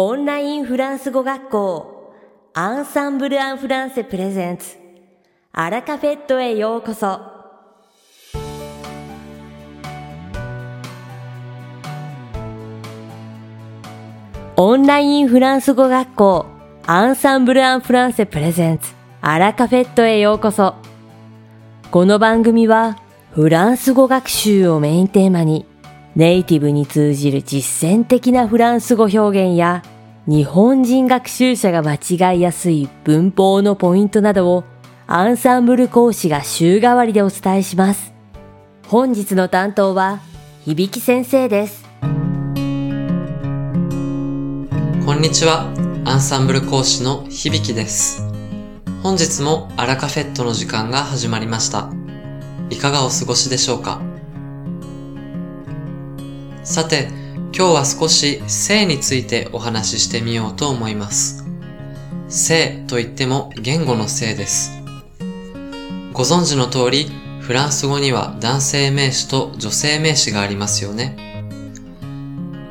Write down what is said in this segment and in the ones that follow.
オンラインフランス語学校アンサンブル・アン・フランセプレゼンツ。アラカフェットへようこそ。オンラインフランス語学校アンサンブル・アン・フランセプレゼンツ。アラカフェットへようこそ。この番組はフランス語学習をメインテーマにネイティブに通じる実践的なフランス語表現や日本人学習者が間違いやすい文法のポイントなどをアンサンブル講師が週替わりでお伝えします。本日の担当は響先生です。こんにちは。アンサンブル講師の響です。本日もアラカフェットの時間が始まりました。いかがお過ごしでしょうか？さて、今日は少し性についてお話ししてみようと思います。性といっても言語の性です。ご存知の通り、フランス語には男性名詞と女性名詞がありますよね。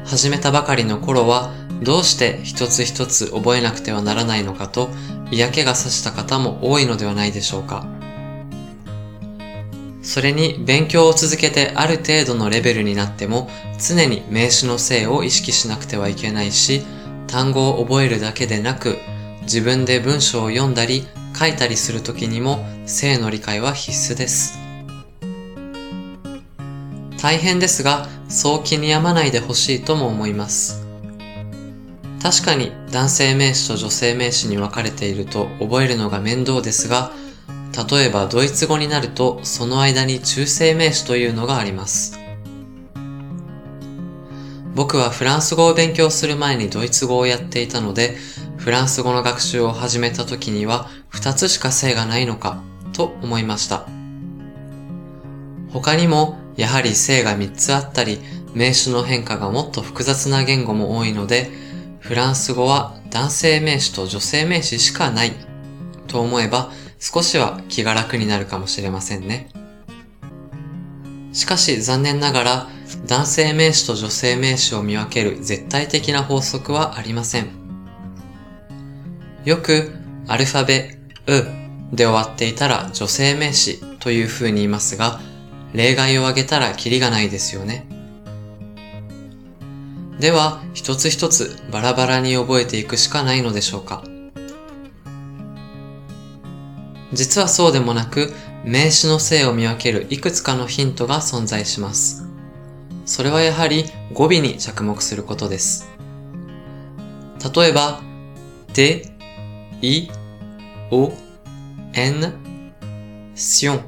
始めたばかりの頃は、どうして一つ一つ覚えなくてはならないのかと嫌気がさした方も多いのではないでしょうか。それに勉強を続けてある程度のレベルになっても常に名詞の性を意識しなくてはいけないし、単語を覚えるだけでなく自分で文章を読んだり書いたりするときにも性の理解は必須です。大変ですが、そう気に病まないでほしいとも思います。確かに男性名詞と女性名詞に分かれていると覚えるのが面倒ですが、例えばドイツ語になるとその間に中性名詞というのがあります。僕はフランス語を勉強する前にドイツ語をやっていたので、フランス語の学習を始めた時には2つしか性がないのかと思いました。他にもやはり性が3つあったり、名詞の変化がもっと複雑な言語も多いので、フランス語は男性名詞と女性名詞しかないと思えば少しは気が楽になるかもしれませんね。しかし残念ながら男性名詞と女性名詞を見分ける絶対的な法則はありません。よくアルファベ、うで終わっていたら女性名詞という風に言いますが、例外を挙げたらキリがないですよね。では、一つ一つバラバラに覚えていくしかないのでしょうか実はそうでもなく、名詞の性を見分けるいくつかのヒントが存在します。それはやはり語尾に着目することです。例えば、て、い、お、えん、しょん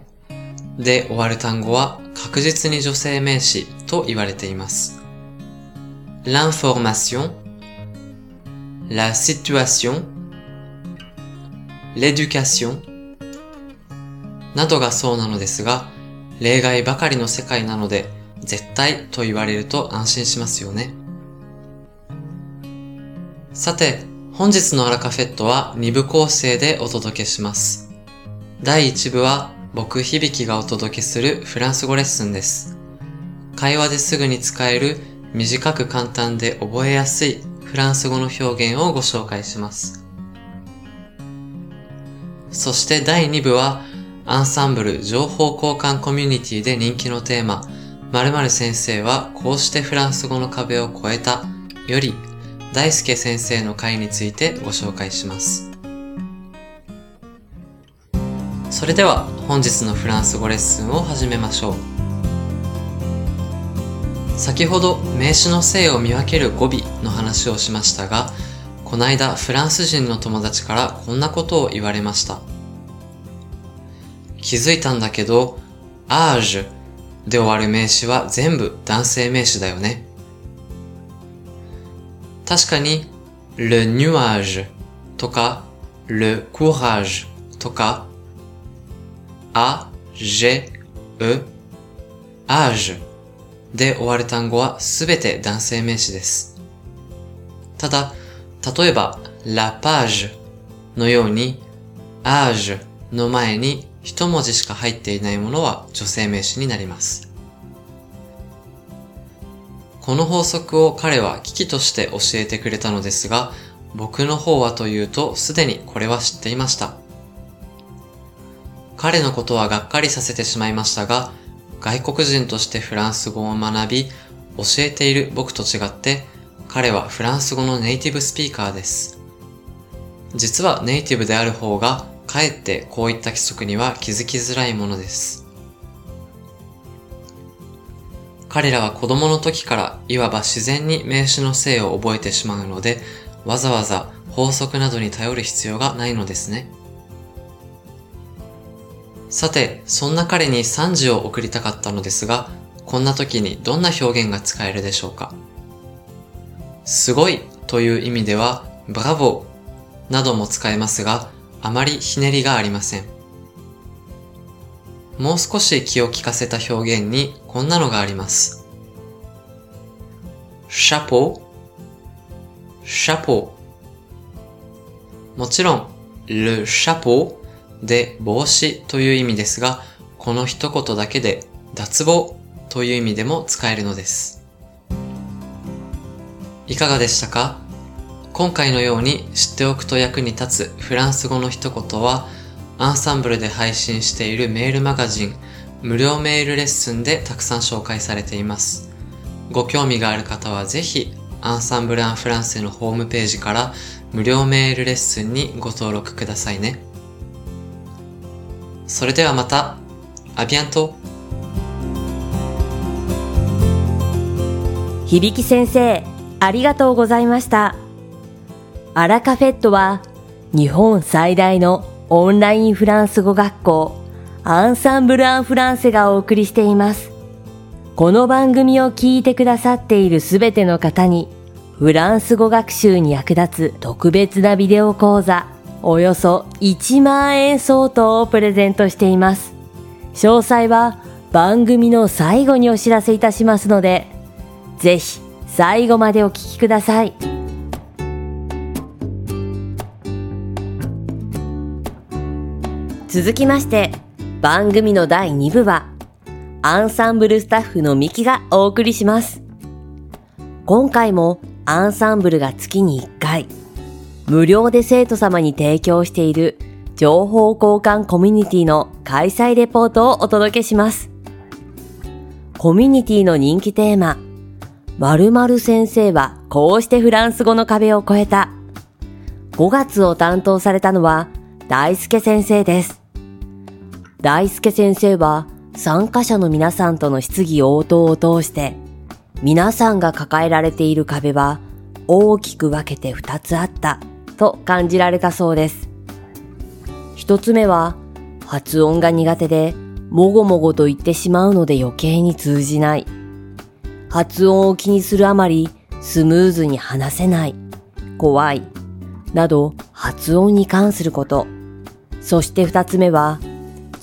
で終わる単語は確実に女性名詞と言われています。l'information, la situation, l'éducation などがそうなのですが、例外ばかりの世界なので、絶対と言われると安心しますよね。さて、本日のアラカフェットは2部構成でお届けします。第1部は僕響がお届けするフランス語レッスンです。会話ですぐに使える短く簡単で覚えやすいフランス語の表現をご紹介します。そして第2部はアンサンブル情報交換コミュニティで人気のテーマ〇〇先生はこうしてフランス語の壁を越えたより大輔先生の回についてご紹介します。それでは本日のフランス語レッスンを始めましょう。先ほど名詞の性を見分ける語尾の話をしましたが、こないだフランス人の友達からこんなことを言われました。気づいたんだけど、アージュで終わる名詞は全部男性名詞だよね。確かに、le nuage とか、le courage とか、a, g, e, âge で終わる単語はすべて男性名詞です。ただ、例えば、la page のように、âge の前に一文字しか入っていないものは女性名詞になります。この法則を彼は危機として教えてくれたのですが、僕の方はというとすでにこれは知っていました。彼のことはがっかりさせてしまいましたが、外国人としてフランス語を学び、教えている僕と違って、彼はフランス語のネイティブスピーカーです。実はネイティブである方が、かえってこういった規則には気づきづらいものです。彼らは子供の時からいわば自然に名詞の性を覚えてしまうので、わざわざ法則などに頼る必要がないのですね。さて、そんな彼に賛辞を送りたかったのですが、こんな時にどんな表現が使えるでしょうかすごいという意味では、ブラボーなども使えますが、あまりひねりがありません。もう少し気を利かせた表現にこんなのがあります。シャポシャポもちろん、ルシャポで帽子という意味ですが、この一言だけで脱帽という意味でも使えるのです。いかがでしたか？今回のように知っておくと役に立つフランス語の一言は、アンサンブルで配信しているメールマガジン、無料メールレッスンでたくさん紹介されています。ご興味がある方はぜひ、アンサンブル・アン・フランセのホームページから無料メールレッスンにご登録くださいね。それではまた、アビアント響先生、ありがとうございました。アラカフェットは日本最大のオンラインフランス語学校アンサンブル・アン・フランセがお送りしています。この番組を聞いてくださっているすべての方にフランス語学習に役立つ特別なビデオ講座およそ1万円相当をプレゼントしています。詳細は番組の最後にお知らせいたしますので、ぜひ最後までお聞きください。続きまして、番組の第2部は、アンサンブルスタッフのミキがお送りします。今回もアンサンブルが月に1回、無料で生徒様に提供している情報交換コミュニティの開催レポートをお届けします。コミュニティの人気テーマ、〇〇先生はこうしてフランス語の壁を越えた。5月を担当されたのは大輔先生です。大輔先生は参加者の皆さんとの質疑応答を通して皆さんが抱えられている壁は大きく分けて2つあったと感じられたそうです。一つ目は発音が苦手でもごもごと言ってしまうので余計に通じない。発音を気にするあまりスムーズに話せない、怖い、など発音に関すること。そして二つ目は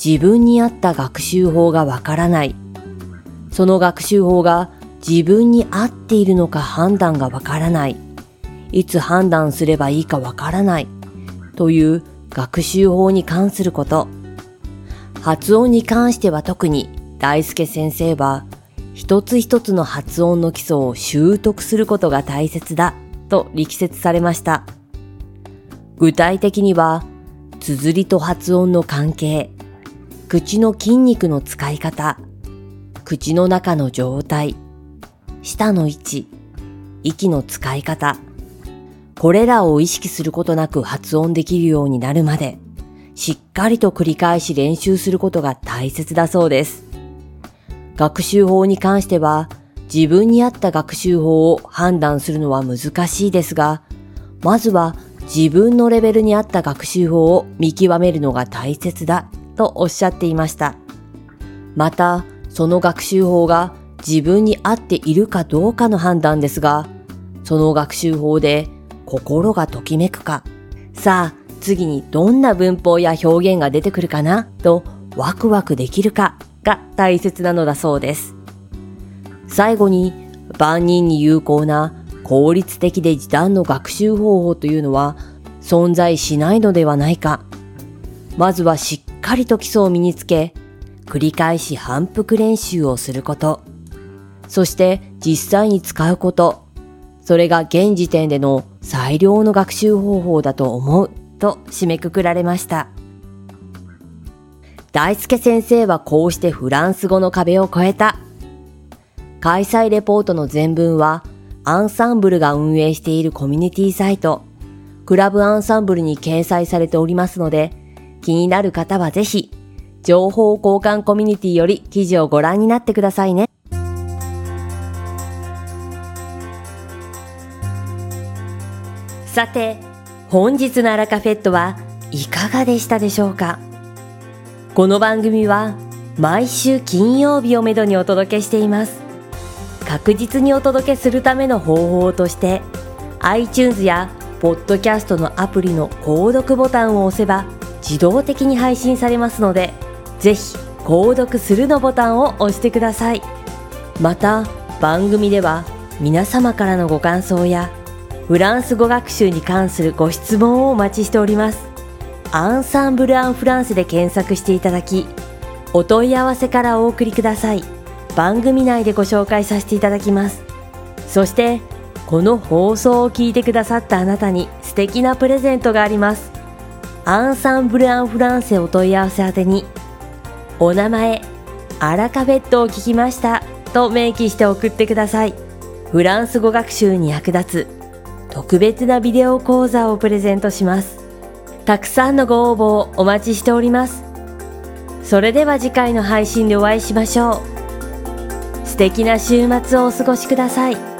自分に合った学習法がわからない。その学習法が自分に合っているのか判断がわからない。いつ判断すればいいかわからない。という学習法に関すること。発音に関しては特に大輔先生は一つ一つの発音の基礎を習得することが大切だと力説されました。具体的には、綴りと発音の関係、口の筋肉の使い方、口の中の状態、舌の位置、息の使い方、これらを意識することなく発音できるようになるまで、しっかりと繰り返し練習することが大切だそうです。学習法に関しては、自分に合った学習法を判断するのは難しいですが、まずは自分のレベルに合った学習法を見極めるのが大切だ。とおっしゃっていました。また、その学習法が自分に合っているかどうかの判断ですが、その学習法で心がときめくか、さあ次にどんな文法や表現が出てくるかなとワクワクできるかが大切なのだそうです。最後に万人に有効な効率的で時短の学習方法というのは存在しないのではないか。まずはしかりと基礎を身につけ、繰り返し反復練習をすること。そして実際に使うこと、それが現時点での最良の学習方法だと思うと締めくくられました。大輔先生はこうしてフランス語の壁を越えた。開催レポートの全文はアンサンブルが運営しているコミュニティサイト、クラブアンサンブルに掲載されておりますので、気になる方はぜひ、情報交換コミュニティより記事をご覧になってくださいね。さて、本日のアラカフェットはいかがでしたでしょうか？この番組は毎週金曜日をめどにお届けしています。確実にお届けするための方法として iTunes やポッドキャストのアプリの購読ボタンを押せば自動的に配信されますのでぜひ購読するのボタンを押してくださいまた番組では皆様からのご感想やフランス語学習に関するご質問をお待ちしております。アンサンブル・アン・フランスで検索していただき、お問い合わせからお送りください。番組内でご紹介させていただきます。そして、この放送を聞いてくださったあなたに素敵なプレゼントがあります。アンサンブル・アン・フランセお問い合わせ宛てに、お名前、アラカフェットを聞きましたと明記して送ってください。フランス語学習に役立つ特別なビデオ講座をプレゼントします。たくさんのご応募をお待ちしております。それでは次回の配信でお会いしましょう。素敵な週末をお過ごしください。